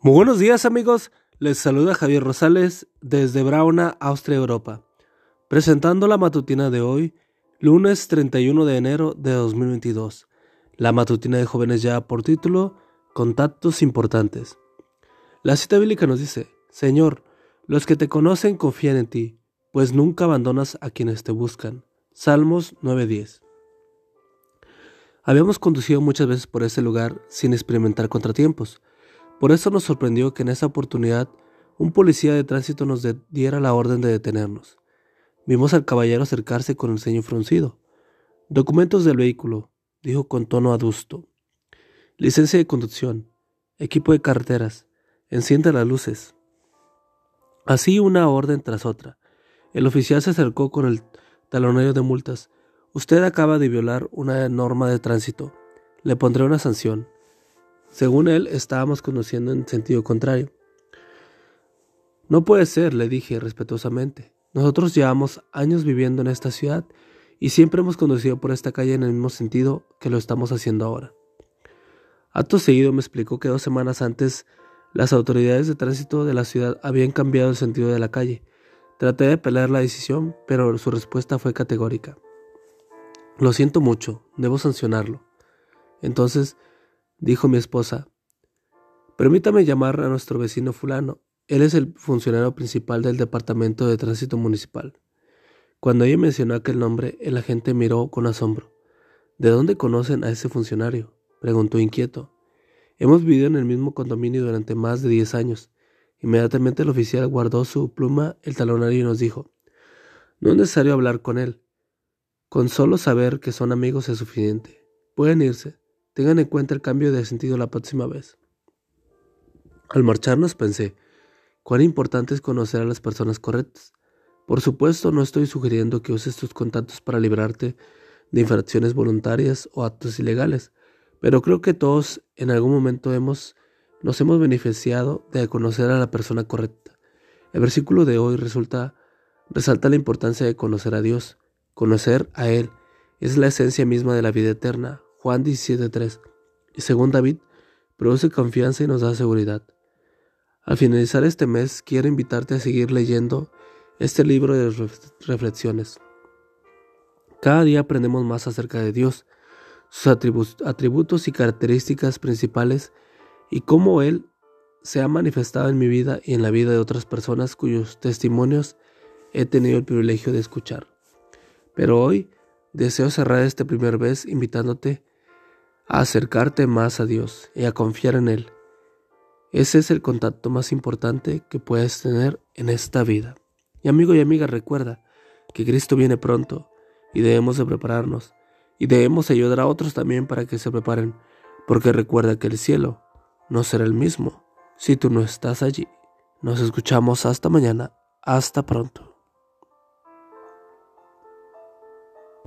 Muy buenos días amigos, les saluda Javier Rosales desde Brauna, Austria, Europa, presentando la matutina de hoy, lunes 31 de enero de 2022. La matutina de jóvenes ya por título, Contactos importantes. La cita bíblica nos dice, Señor, los que te conocen confían en ti, pues nunca abandonas a quienes te buscan. Salmos 9:10. Habíamos conducido muchas veces por ese lugar sin experimentar contratiempos, por eso nos sorprendió que en esa oportunidad un policía de tránsito nos diera la orden de detenernos. Vimos al caballero acercarse con el ceño fruncido. Documentos del vehículo, dijo con tono adusto. Licencia de conducción, equipo de carreteras, enciende las luces. Así una orden tras otra. El oficial se acercó con el talonario de multas. Usted acaba de violar una norma de tránsito. Le pondré una sanción. Según él, estábamos conduciendo en sentido contrario. No puede ser, le dije respetuosamente. Nosotros llevamos años viviendo en esta ciudad y siempre hemos conducido por esta calle en el mismo sentido que lo estamos haciendo ahora. Acto seguido me explicó que dos semanas antes las autoridades de tránsito de la ciudad habían cambiado el sentido de la calle. Traté de pelear la decisión, pero su respuesta fue categórica. Lo siento mucho, debo sancionarlo. Entonces dijo mi esposa. Permítame llamar a nuestro vecino fulano. Él es el funcionario principal del Departamento de Tránsito Municipal. Cuando ella mencionó aquel nombre, el agente miró con asombro. ¿De dónde conocen a ese funcionario? preguntó inquieto. Hemos vivido en el mismo condominio durante más de diez años. Inmediatamente el oficial guardó su pluma, el talonario y nos dijo No es necesario hablar con él. Con solo saber que son amigos es suficiente. Pueden irse. Tengan en cuenta el cambio de sentido la próxima vez. Al marcharnos pensé, cuán importante es conocer a las personas correctas. Por supuesto, no estoy sugiriendo que uses tus contactos para librarte de infracciones voluntarias o actos ilegales, pero creo que todos en algún momento hemos, nos hemos beneficiado de conocer a la persona correcta. El versículo de hoy resulta, resalta la importancia de conocer a Dios. Conocer a Él es la esencia misma de la vida eterna, Juan 17.3. Y según David, produce confianza y nos da seguridad. Al finalizar este mes, quiero invitarte a seguir leyendo este libro de reflexiones. Cada día aprendemos más acerca de Dios, sus atributos y características principales y cómo Él se ha manifestado en mi vida y en la vida de otras personas cuyos testimonios he tenido el privilegio de escuchar. Pero hoy deseo cerrar este primer mes invitándote a acercarte más a Dios y a confiar en Él. Ese es el contacto más importante que puedes tener en esta vida. Y amigo y amiga, recuerda que Cristo viene pronto y debemos de prepararnos y debemos ayudar a otros también para que se preparen, porque recuerda que el cielo no será el mismo si tú no estás allí. Nos escuchamos hasta mañana. Hasta pronto.